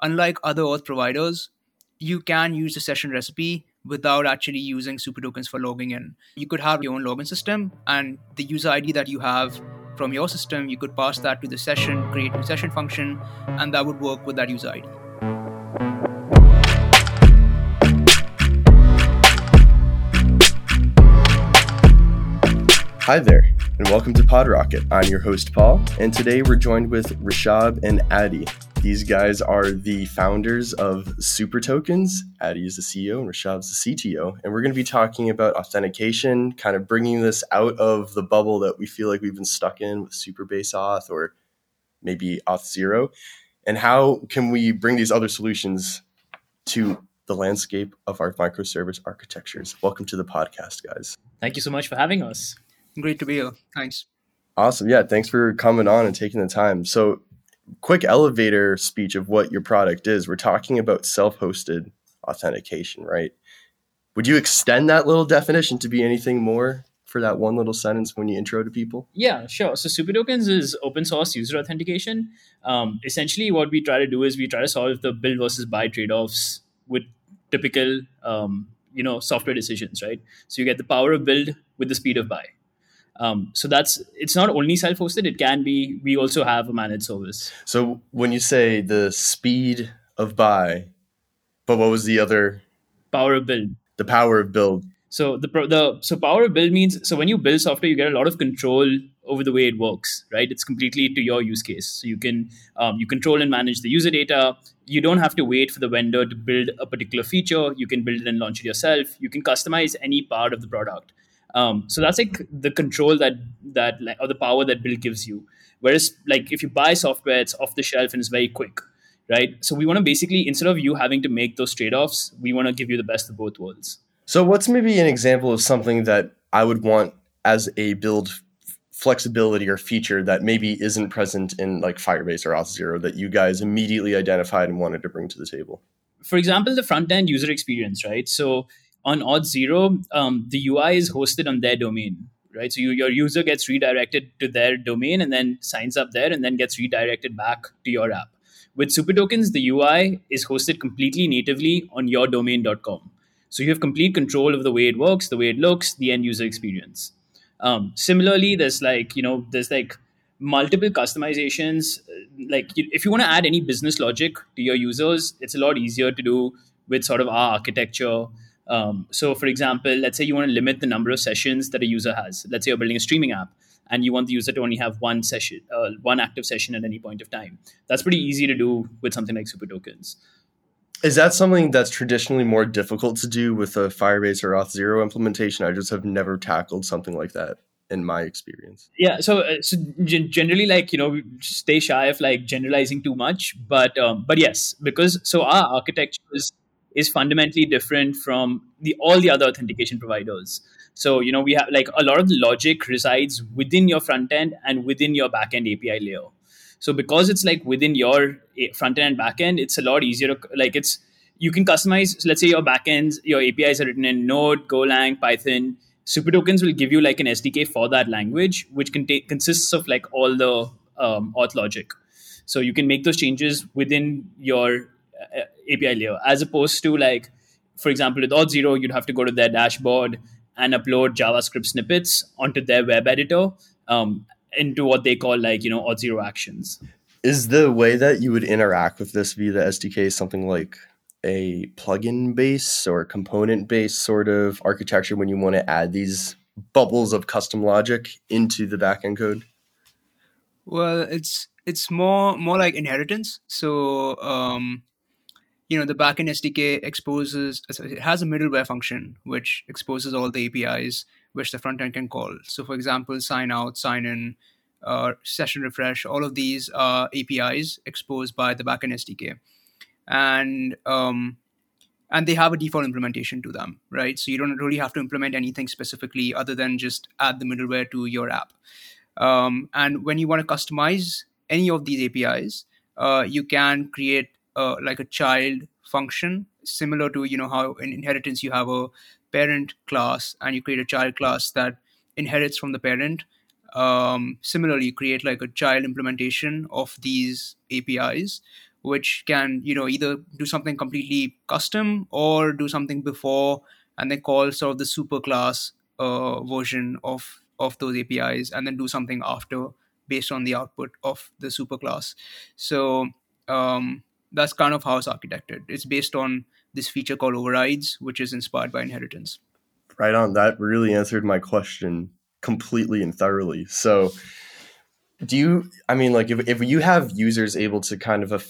unlike other auth providers, you can use the session recipe without actually using super tokens for logging in. You could have your own login system, and the user ID that you have from your system, you could pass that to the session, create a session function, and that would work with that user ID. Hi there, and welcome to PodRocket. I'm your host, Paul, and today we're joined with Rishabh and Addy. These guys are the founders of Super Tokens. Adi is the CEO and Rishabh's the CTO. And we're going to be talking about authentication, kind of bringing this out of the bubble that we feel like we've been stuck in with Supabase Auth or maybe Auth Zero. And how can we bring these other solutions to the landscape of our microservice architectures? Welcome to the podcast, guys. Thank you so much for having us. Great to be here. Thanks. Awesome. Yeah. Thanks for coming on and taking the time. So, quick elevator speech of what your product is. We're talking about self hosted authentication, right? Would you extend that little definition to be anything more for that one little sentence when you intro to people? Yeah, sure. So Super Tokens is open source user authentication. Um, essentially, what we try to do is we try to solve the build versus buy trade offs with typical, um, you know, software decisions, right? So you get the power of build with the speed of buy. Um, so that's it's not only self-hosted; it can be. We also have a managed service. So when you say the speed of buy, but what was the other? Power of build. The power of build. So the the so power of build means so when you build software, you get a lot of control over the way it works, right? It's completely to your use case. So you can um, you control and manage the user data. You don't have to wait for the vendor to build a particular feature. You can build it and launch it yourself. You can customize any part of the product. Um, so that's like the control that that like, or the power that build gives you. Whereas like if you buy software, it's off the shelf and it's very quick, right? So we want to basically instead of you having to make those trade offs, we want to give you the best of both worlds. So what's maybe an example of something that I would want as a build flexibility or feature that maybe isn't present in like Firebase or Auth0 that you guys immediately identified and wanted to bring to the table? For example, the front end user experience, right? So on Auth0, um, the UI is hosted on their domain, right? So you, your user gets redirected to their domain and then signs up there and then gets redirected back to your app. With Super Tokens, the UI is hosted completely natively on your domain.com. So you have complete control of the way it works, the way it looks, the end user experience. Um, similarly, there's like, you know, there's like multiple customizations. Like if you want to add any business logic to your users, it's a lot easier to do with sort of our architecture um, so, for example, let's say you want to limit the number of sessions that a user has. Let's say you're building a streaming app and you want the user to only have one session, uh, one active session at any point of time. That's pretty easy to do with something like Super Tokens. Is that something that's traditionally more difficult to do with a Firebase or Auth0 implementation? I just have never tackled something like that in my experience. Yeah, so uh, so generally, like you know, stay shy of like generalizing too much, but um, but yes, because so our architecture is is fundamentally different from the all the other authentication providers. So, you know, we have like a lot of the logic resides within your front end and within your backend API layer. So because it's like within your eh, front end and backend, it's a lot easier to like it's you can customize. So let's say your backends, your APIs are written in Node, Golang, Python. Super tokens will give you like an SDK for that language, which contain, consists of like all the um, auth logic. So you can make those changes within your uh, API layer, as opposed to like, for example, with Auth0, you'd have to go to their dashboard and upload JavaScript snippets onto their web editor um, into what they call like you know Auth0 actions. Is the way that you would interact with this via the SDK something like a plugin base or component based sort of architecture when you want to add these bubbles of custom logic into the backend code? Well, it's it's more more like inheritance. So um, you know the backend SDK exposes it has a middleware function which exposes all the APIs which the front end can call. So for example, sign out, sign in, uh, session refresh, all of these are APIs exposed by the backend SDK, and um, and they have a default implementation to them, right? So you don't really have to implement anything specifically other than just add the middleware to your app. Um, and when you want to customize any of these APIs, uh, you can create like a child function similar to you know how in inheritance you have a parent class and you create a child class that inherits from the parent um, similarly create like a child implementation of these apis which can you know either do something completely custom or do something before and then call sort of the superclass uh, version of of those APIs and then do something after based on the output of the superclass. So um, that's kind of how it's architected. It's based on this feature called overrides, which is inspired by inheritance. Right on. That really answered my question completely and thoroughly. So, do you, I mean, like, if, if you have users able to kind of a,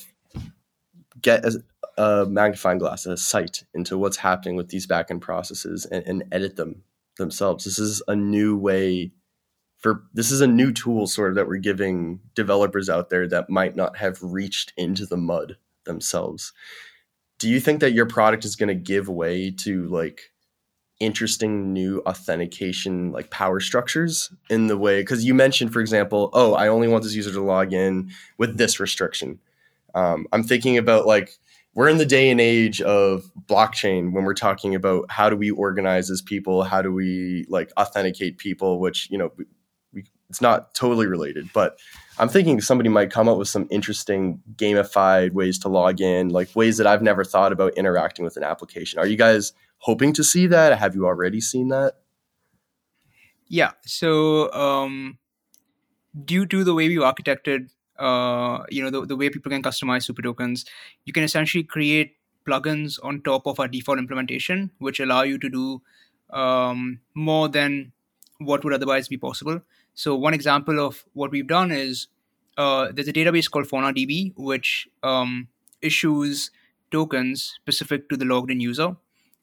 get a, a, magnifying glass, a sight into what's happening with these backend processes and, and edit them themselves, this is a new way for this is a new tool sort of that we're giving developers out there that might not have reached into the mud themselves. Do you think that your product is going to give way to like interesting new authentication like power structures in the way because you mentioned for example oh i only want this user to log in with this restriction. Um, i'm thinking about like we're in the day and age of blockchain when we're talking about how do we organize as people how do we like authenticate people which you know it's not totally related but I'm thinking somebody might come up with some interesting gamified ways to log in, like ways that I've never thought about interacting with an application. Are you guys hoping to see that? Have you already seen that? Yeah. So, um, due to the way we architected, uh, you know, the, the way people can customize super tokens, you can essentially create plugins on top of our default implementation, which allow you to do um, more than what would otherwise be possible. So one example of what we've done is uh, there's a database called FaunaDB, which um, issues tokens specific to the logged in user.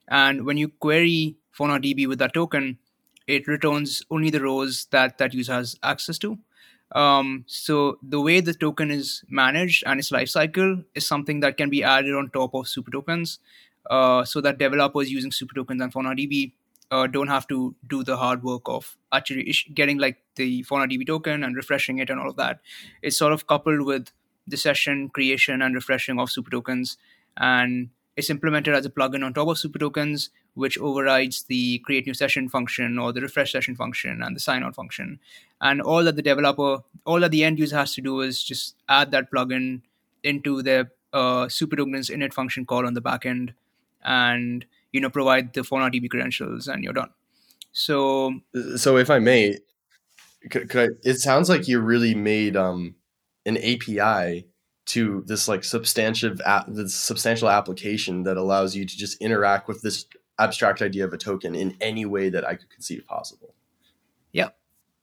And when you query FaunaDB with that token, it returns only the rows that that user has access to. Um, so the way the token is managed and its lifecycle is something that can be added on top of super tokens, uh, so that developers using super tokens and FaunaDB uh, don't have to do the hard work of actually getting like the Fauna DB token and refreshing it and all of that. It's sort of coupled with the session creation and refreshing of super tokens, and it's implemented as a plugin on top of super tokens, which overrides the create new session function or the refresh session function and the sign out function. And all that the developer, all that the end user has to do is just add that plugin into their uh, super tokens init function call on the backend, and you know provide the FaunaDB credentials and you're done. So so if I may, could, could I, it sounds like you really made um, an API to this like substantive this substantial application that allows you to just interact with this abstract idea of a token in any way that I could conceive possible. Yeah.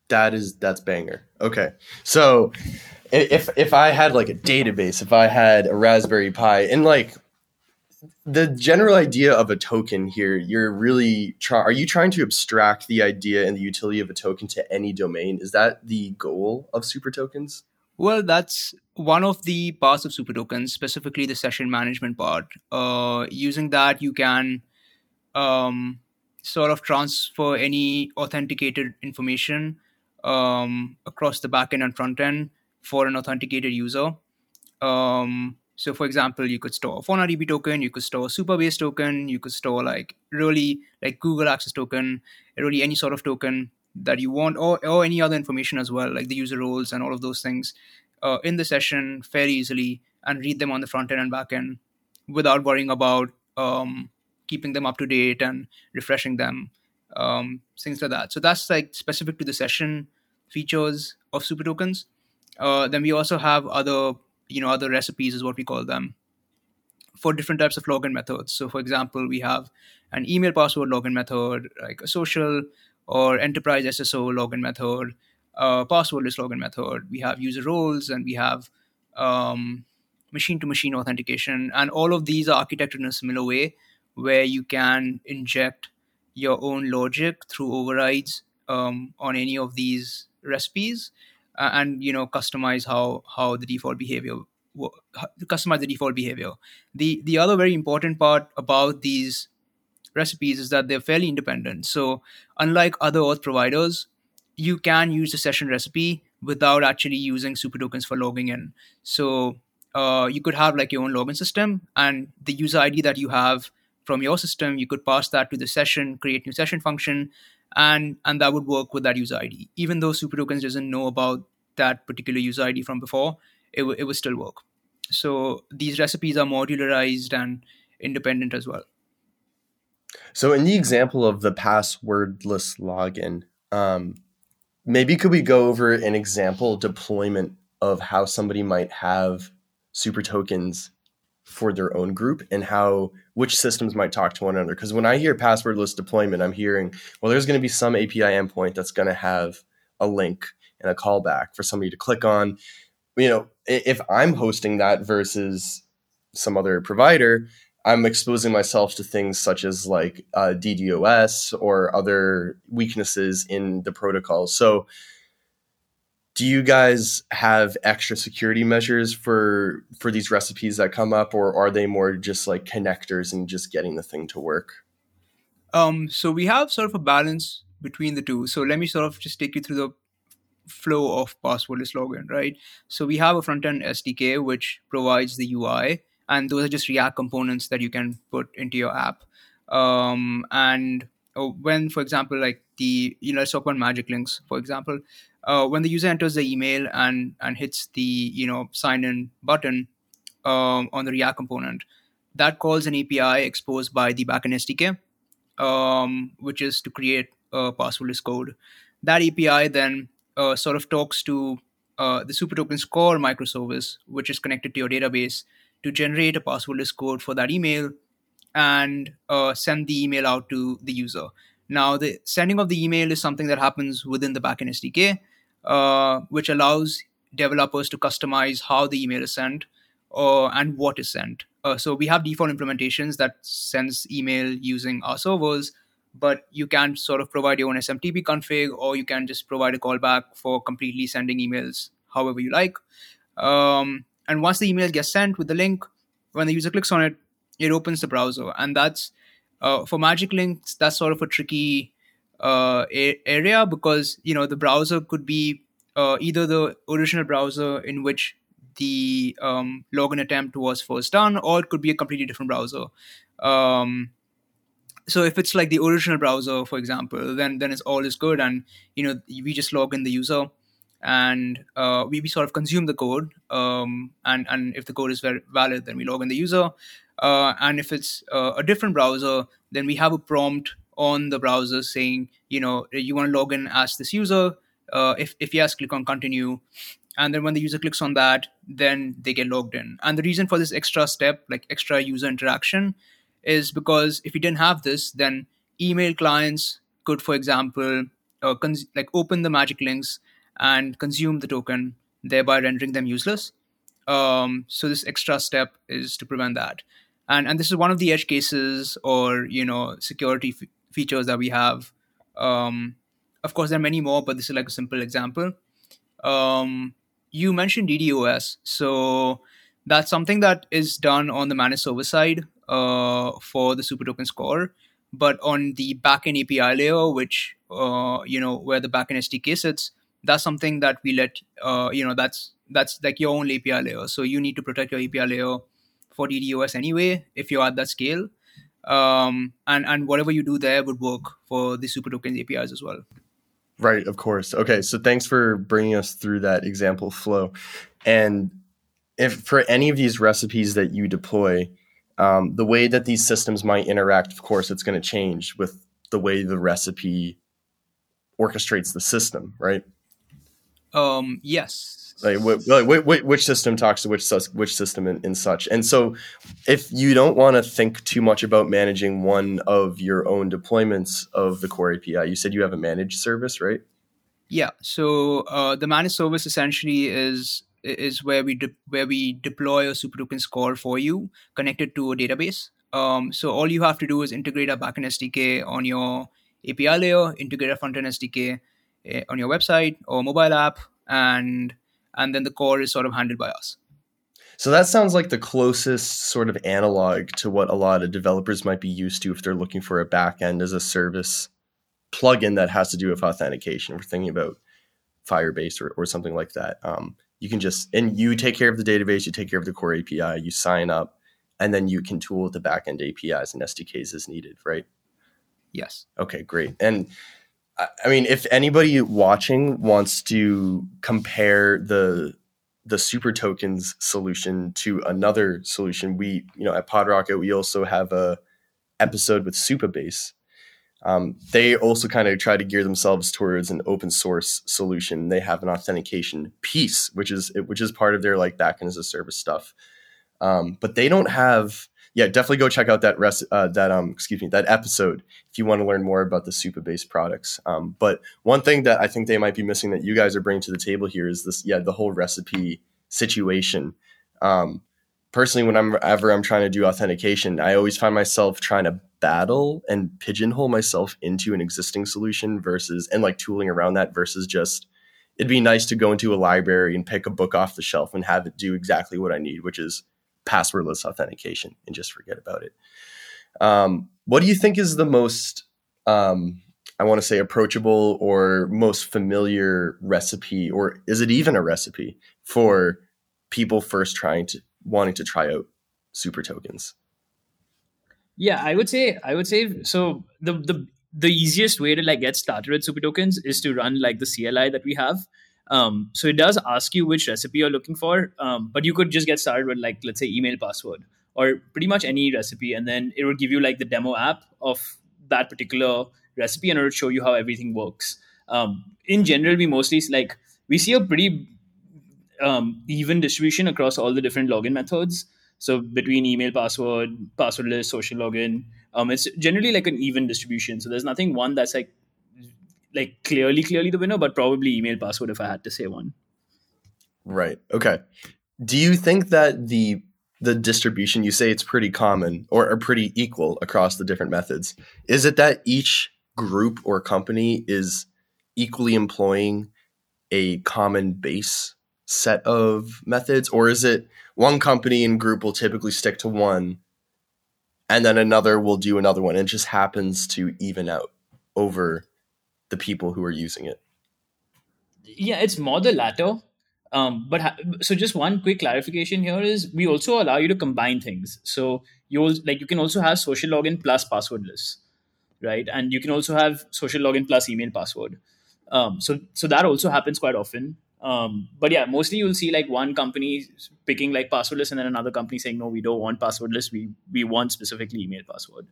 That is that's banger. Okay. So if if I had like a database, if I had a Raspberry Pi and like the general idea of a token here you're really try are you trying to abstract the idea and the utility of a token to any domain? Is that the goal of super tokens? Well that's one of the parts of super tokens specifically the session management part. Uh, using that you can um, sort of transfer any authenticated information um, across the backend and front end for an authenticated user. Um, so, for example, you could store a FaunaDB token, you could store a Supabase token, you could store like really like Google Access token, really any sort of token that you want, or, or any other information as well, like the user roles and all of those things uh, in the session fairly easily and read them on the front end and back end without worrying about um, keeping them up to date and refreshing them, um, things like that. So, that's like specific to the session features of super tokens. Uh, then we also have other you know other recipes is what we call them for different types of login methods. So, for example, we have an email password login method, like a social or enterprise SSO login method, a passwordless login method. We have user roles, and we have machine to machine authentication. And all of these are architected in a similar way where you can inject your own logic through overrides um, on any of these recipes uh, and you know customize how how the default behavior customize the default behavior. The the other very important part about these recipes is that they're fairly independent. So unlike other auth providers you can use the session recipe without actually using super tokens for logging in. So uh, you could have like your own login system and the user id that you have from your system you could pass that to the session create new session function and and that would work with that user id even though super tokens doesn't know about that particular user id from before it, w- it would still work so these recipes are modularized and independent as well. So in the example of the passwordless login, um, maybe could we go over an example deployment of how somebody might have super tokens for their own group and how which systems might talk to one another. Because when i hear passwordless deployment i'm hearing well there's going to be some api endpoint that's going to have a link and a callback for somebody to click on. You know if i'm hosting that versus some other provider i'm exposing myself to things such as like uh, ddos or other weaknesses in the protocol. So do you guys have extra security measures for for these recipes that come up or are they more just like connectors and just getting the thing to work? Um so we have sort of a balance between the two. So let me sort of just take you through the flow of passwordless login right? So we have a front end sdk which provides the ui and those are just react components that you can put into your app. Um and uh, when for example like the you know let's talk about magic links for example uh, when the user enters the email and and hits the you know sign in button um, on the React component, that calls an API exposed by the backend SDK, um, which is to create a passwordless code. That API then uh, sort of talks to uh, the SuperTokens core microservice, which is connected to your database, to generate a passwordless code for that email and uh, send the email out to the user. Now, the sending of the email is something that happens within the backend SDK, uh, which allows developers to customize how the email is sent uh, and what is sent. Uh, so we have default implementations that sends email using our servers, but you can sort of provide your own SMTP config, or you can just provide a callback for completely sending emails however you like. Um, and once the email gets sent with the link, when the user clicks on it, it opens the browser, and that's uh, for Magic Links. That's sort of a tricky uh, area because you know the browser could be uh, either the original browser in which the um, login attempt was first done, or it could be a completely different browser. Um, so if it's like the original browser, for example, then then it's all is good, and you know we just log in the user, and uh, we, we sort of consume the code, um, and and if the code is very valid, then we log in the user, uh, and if it's uh, a different browser, then we have a prompt on the browser saying, you know, you want to log in as this user. Uh, if, if yes, click on continue. And then when the user clicks on that, then they get logged in. And the reason for this extra step, like extra user interaction, is because if you didn't have this, then email clients could, for example, uh, cons- like open the magic links and consume the token, thereby rendering them useless. Um, so this extra step is to prevent that. And, and this is one of the edge cases or you know security f- features that we have. Um, of course, there are many more, but this is like a simple example. Um, you mentioned DDoS, so that's something that is done on the managed server side uh, for the SuperTokens core, but on the backend API layer, which uh, you know where the backend SDK sits, that's something that we let uh, you know that's that's like your own API layer. So you need to protect your API layer for DDoS anyway if you're at that scale um, and and whatever you do there would work for the super tokens apis as well. Right of course. Okay so thanks for bringing us through that example flow. And if for any of these recipes that you deploy um, the way that these systems might interact of course it's going to change with the way the recipe orchestrates the system right? Um, yes like, like which system talks to which which system and, and such. And so if you don't want to think too much about managing one of your own deployments of the core api you said you have a managed service right? Yeah so uh, the managed service essentially is is where we de- where we deploy a super token core for you connected to a database. Um, so all you have to do is integrate a backend sdk on your api layer integrate a frontend sdk eh, on your website or mobile app and and then the core is sort of handled by us. So that sounds like the closest sort of analog to what a lot of developers might be used to if they're looking for a backend as a service plugin that has to do with authentication. We're thinking about Firebase or, or something like that. Um, you can just and you take care of the database, you take care of the core API, you sign up, and then you can tool the backend APIs and SDKs as needed, right? Yes. Okay, great. And I mean, if anybody watching wants to compare the the super tokens solution to another solution. We, you know, at PodRocket, we also have a episode with Supabase. Um, they also kind of try to gear themselves towards an open source solution. They have an authentication piece, which is which is part of their like backend as a service stuff. Um, but they don't have. Yeah, definitely go check out that res- uh, that um excuse me that episode if you want to learn more about the Supabase products. Um, but one thing that I think they might be missing that you guys are bringing to the table here is this yeah the whole recipe situation. Um, personally, whenever I'm trying to do authentication, I always find myself trying to battle and pigeonhole myself into an existing solution versus and like tooling around that versus just it'd be nice to go into a library and pick a book off the shelf and have it do exactly what I need, which is passwordless authentication and just forget about it. Um, what do you think is the most um, I want to say approachable or most familiar recipe, or is it even a recipe for people first trying to wanting to try out super tokens? Yeah, I would say I would say so. The the the easiest way to like get started with super tokens is to run like the CLI that we have. Um, so it does ask you which recipe you're looking for, um, but you could just get started with like let's say email password or pretty much any recipe, and then it would give you like the demo app of that particular recipe, and it would show you how everything works. Um, in general, we mostly like we see a pretty um, even distribution across all the different login methods. So between email password, passwordless, social login, um, it's generally like an even distribution. So there's nothing one that's like like clearly clearly the winner, but probably email password if I had to say one. Right. Okay. Do you think that the the distribution you say it's pretty common or, or pretty equal across the different methods? Is it that each group or company is equally employing a common base set of methods or is it one company and group will typically stick to one and then another will do another one and it just happens to even out over the people who are using it. Yeah it's more the latter. Um, but ha- so just one quick clarification here is we also allow you to combine things. So you'll like you can also have social login plus passwordless right? And you can also have social login plus email password. Um, so so that also happens quite often. Um, but yeah, mostly you'll see like one company picking like passwordless and then another company saying, no, we don't want passwordless. We, we want specifically email password.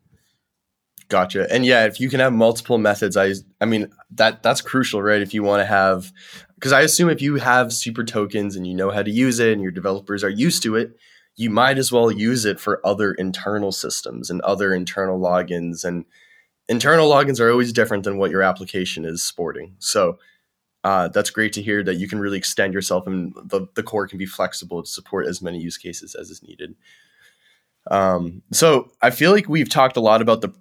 Gotcha. And yeah, if you can have multiple methods, I I mean that that's crucial, right? If you want to have because I assume if you have super tokens and you know how to use it and your developers are used to it, you might as well use it for other internal systems and other internal logins and internal logins are always different than what your application is sporting. So uh, that's great to hear that you can really extend yourself and the, the core can be flexible to support as many use cases as is needed. Um, so I feel like we've talked a lot about the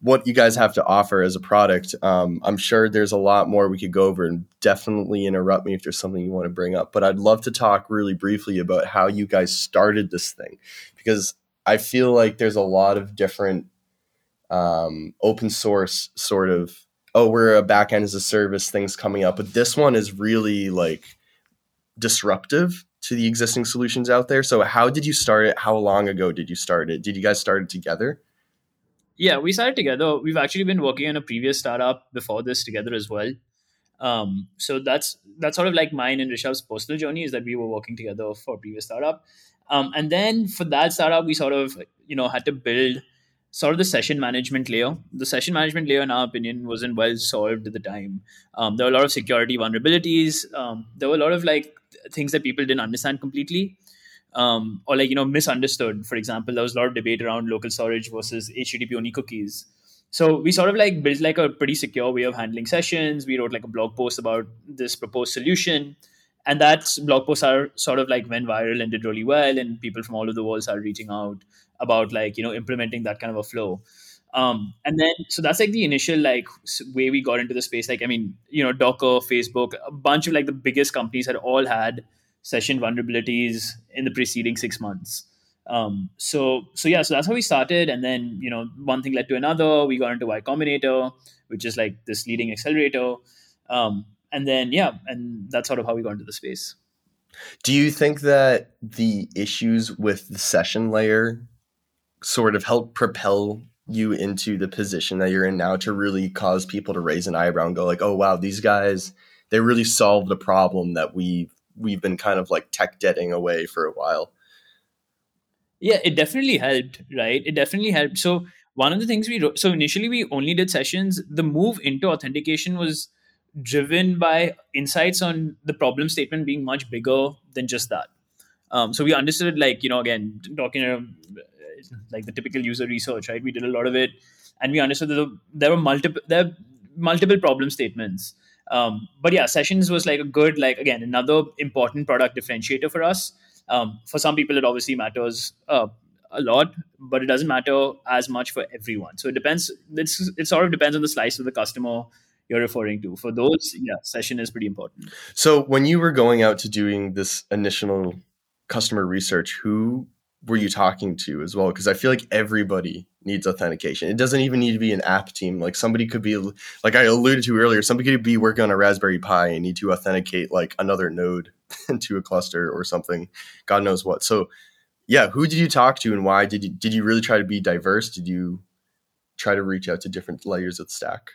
what you guys have to offer as a product. Um, I'm sure there's a lot more we could go over, and definitely interrupt me if there's something you want to bring up. But I'd love to talk really briefly about how you guys started this thing, because I feel like there's a lot of different um, open source sort of oh, we're a backend as a service things coming up. But this one is really like disruptive to the existing solutions out there. So how did you start it? How long ago did you start it? Did you guys start it together? Yeah, we started together. We've actually been working on a previous startup before this together as well. Um, so that's that's sort of like mine and Rishabh's personal journey is that we were working together for a previous startup. Um, and then for that startup, we sort of you know had to build sort of the session management layer. The session management layer, in our opinion, wasn't well solved at the time. Um, there were a lot of security vulnerabilities. Um, there were a lot of like things that people didn't understand completely. Um, or like you know misunderstood. For example, there was a lot of debate around local storage versus HTTP only cookies. So we sort of like built like a pretty secure way of handling sessions. We wrote like a blog post about this proposed solution, and that blog posts are sort of like went viral and did really well, and people from all over the world started reaching out about like you know implementing that kind of a flow um, and then so that's like the initial like way we got into the space like i mean you know docker facebook a bunch of like the biggest companies had all had session vulnerabilities in the preceding six months. Um, so so yeah so that's how we started. And then you know one thing led to another. We got into y combinator which is like this leading accelerator. Um, and then yeah and that's sort of how we got into the space. Do you think that the issues with the session layer sort of help propel you into the position that you're in now to really cause people to raise an eyebrow and go like, "Oh wow, these guys they really solved a problem that we we've been kind of like tech debting away for a while. Yeah, it definitely helped, right? It definitely helped. So one of the things we wrote, so initially we only did sessions. The move into authentication was driven by insights on the problem statement being much bigger than just that. Um, so we understood, like you know, again talking uh, like the typical user research, right? We did a lot of it, and we understood that there were multiple there multiple problem statements. Um, but yeah, sessions was like a good, like again, another important product differentiator for us. Um, for some people, it obviously matters uh, a lot, but it doesn't matter as much for everyone. So it depends. It's, it sort of depends on the slice of the customer you're referring to. For those, yeah, session is pretty important. So when you were going out to doing this initial customer research, who were you talking to as well? Because I feel like everybody needs authentication. It doesn't even need to be an app team. Like somebody could be, like I alluded to earlier, somebody could be working on a Raspberry Pi and need to authenticate like another node into a cluster or something. God knows what. So, yeah, who did you talk to and why? Did you did you really try to be diverse? Did you try to reach out to different layers of the stack?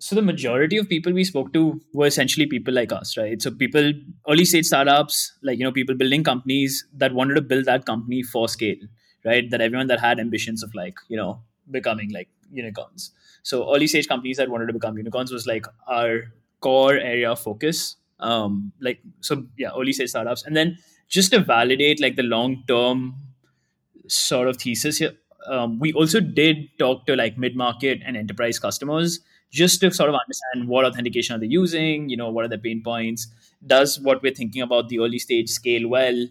So the majority of people we spoke to were essentially people like us right? So people early stage startups like you know people building companies that wanted to build that company for scale right? That everyone that had ambitions of like you know becoming like unicorns. So early stage companies that wanted to become unicorns was like our core area of focus. Um like so yeah early stage startups. And then just to validate like the long term sort of thesis here um, we also did talk to like mid market and enterprise customers just to sort of understand what authentication are they using, you know, what are the pain points? Does what we're thinking about the early stage scale well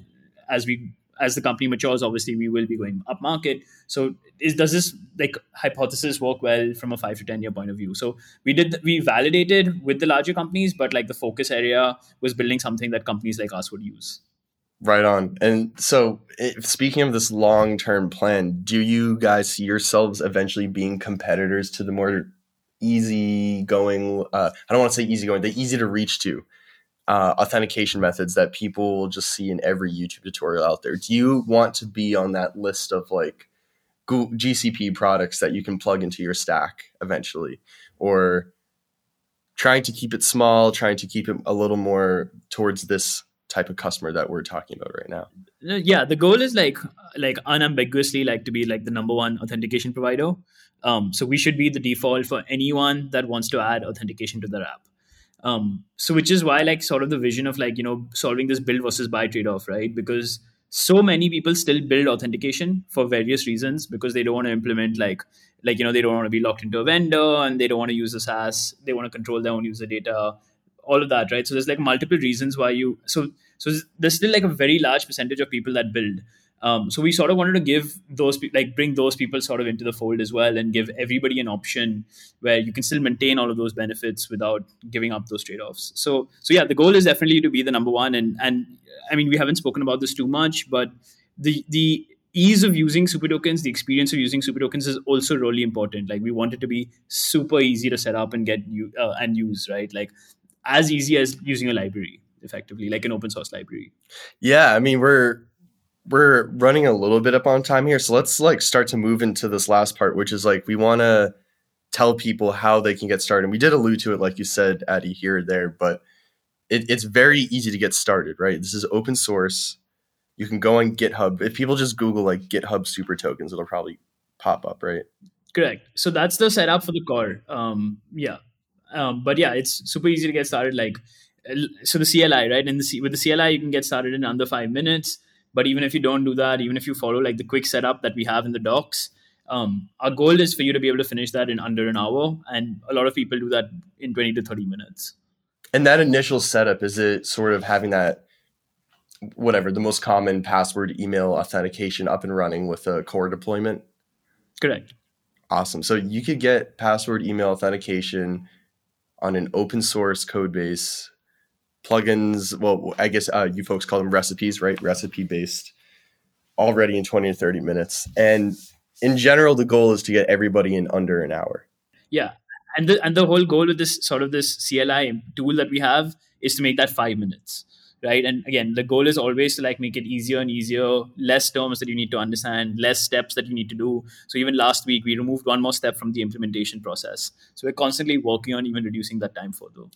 as we as the company matures? Obviously, we will be going up market. So, is, does this like hypothesis work well from a five to ten year point of view? So, we did we validated with the larger companies, but like the focus area was building something that companies like us would use. Right on. And so, speaking of this long term plan, do you guys see yourselves eventually being competitors to the more easy going uh, i don't want to say easy going the easy to reach to uh, authentication methods that people just see in every youtube tutorial out there. Do you want to be on that list of like gcp products that you can plug into your stack eventually? Or trying to keep it small trying to keep it a little more towards this type of customer that we're talking about right now yeah the goal is like like unambiguously like to be like the number one authentication provider um, so we should be the default for anyone that wants to add authentication to their app. Um, so which is why like sort of the vision of like you know solving this build versus buy trade off, right? Because so many people still build authentication for various reasons because they don't want to implement like like you know they don't want to be locked into a vendor and they don't want to use a SaaS. They want to control their own user data, all of that, right? So there's like multiple reasons why you so so there's still like a very large percentage of people that build um, so we sort of wanted to give those like bring those people sort of into the fold as well and give everybody an option where you can still maintain all of those benefits without giving up those trade-offs. So so yeah, the goal is definitely to be the number one. And and I mean we haven't spoken about this too much, but the the ease of using super tokens, the experience of using super tokens is also really important. Like we want it to be super easy to set up and get you uh, and use, right? Like as easy as using a library effectively, like an open source library. Yeah, I mean we're we're running a little bit up on time here, so let's like start to move into this last part, which is like we want to tell people how they can get started. And we did allude to it, like you said, Addy, here or there, but it, it's very easy to get started, right? This is open source. You can go on GitHub. If people just Google like GitHub super tokens, it'll probably pop up, right? Correct. So that's the setup for the core. Um, yeah. Um, but yeah, it's super easy to get started. Like, so the CLI, right? And the with the CLI, you can get started in under five minutes. But even if you don't do that, even if you follow like the quick setup that we have in the docs, um, our goal is for you to be able to finish that in under an hour. And a lot of people do that in 20 to 30 minutes. And that initial setup, is it sort of having that, whatever, the most common password email authentication up and running with a core deployment? Correct. Awesome. So you could get password email authentication on an open source code base plugins. Well, I guess uh, you folks call them recipes, right? Recipe based already in 20 to 30 minutes. And in general, the goal is to get everybody in under an hour. Yeah. And the, and the whole goal with this sort of this CLI tool that we have is to make that five minutes. Right? And again the goal is always to like make it easier and easier less terms that you need to understand less steps that you need to do. So even last week we removed one more step from the implementation process. So we're constantly working on even reducing that time further.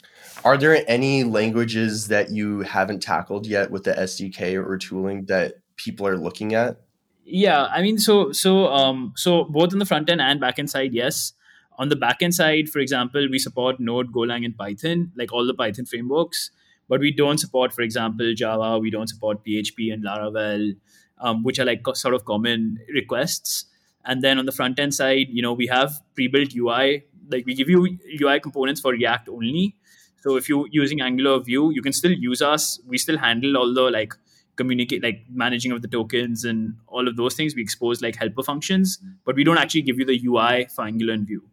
Are there any languages that you haven't tackled yet with the sdk or tooling that people are looking at? Yeah i mean so so um so both on the front end and back end side yes. On the back end side for example we support node golang and python like all the python frameworks but we don't support, for example, Java. We don't support PHP and Laravel, um, which are like sort of common requests. And then on the front end side, you know, we have pre-built UI. Like we give you UI components for React only. So if you're using Angular Vue, you can still use us. We still handle all the like communicate like managing of the tokens and all of those things. We expose like helper functions, but we don't actually give you the UI for Angular and Vue,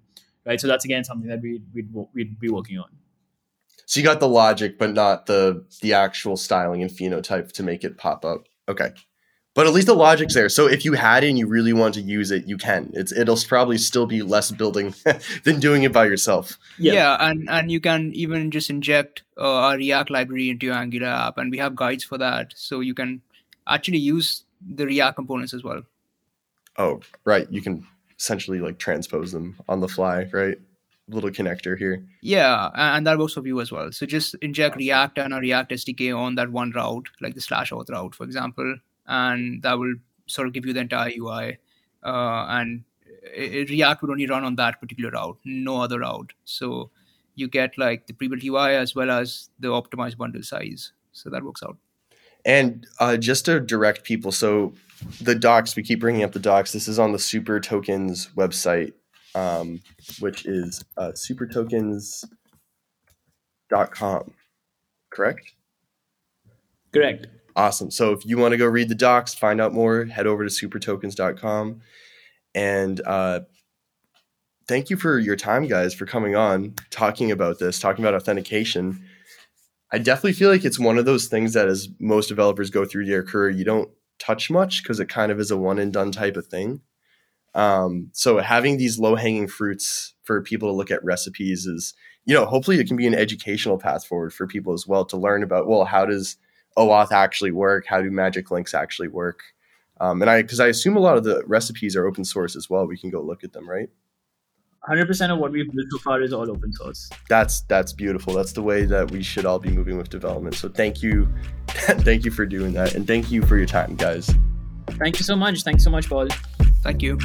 right? So that's again something that we we'd, we'd be working on. So you got the logic, but not the the actual styling and phenotype to make it pop up. Okay. But at least the logic's there. So if you had it and you really want to use it, you can. It's it'll probably still be less building than doing it by yourself. Yeah, yeah and and you can even just inject uh, a React library into your Angular app, and we have guides for that, so you can actually use the React components as well. Oh, right. You can essentially like transpose them on the fly, right? Little connector here. Yeah, and that works for Vue as well. So just inject React and a React SDK on that one route, like the slash auth route, for example, and that will sort of give you the entire UI. Uh, and it, React would only run on that particular route, no other route. So you get like the pre-built UI as well as the optimized bundle size. So that works out. And uh, just to direct people, so the docs, we keep bringing up the docs. This is on the Super Tokens website um, which is uh, supertokens.com. Correct? Correct. Awesome. So if you want to go read the docs, find out more, head over to supertokens.com. And uh, thank you for your time, guys, for coming on, talking about this, talking about authentication. I definitely feel like it's one of those things that as most developers go through their career, you don't touch much because it kind of is a one and done type of thing. Um, so having these low hanging fruits for people to look at recipes is, you know, hopefully it can be an educational path forward for people as well to learn about, well, how does OAuth actually work? How do magic links actually work? Um, and I, because I assume a lot of the recipes are open source as well. We can go look at them, right? 100% of what we've built so far is all open source. That's that's beautiful. That's the way that we should all be moving with development. So thank you, thank you for doing that, and thank you for your time, guys. Thank you so much. Thanks so much, Paul. Thank you.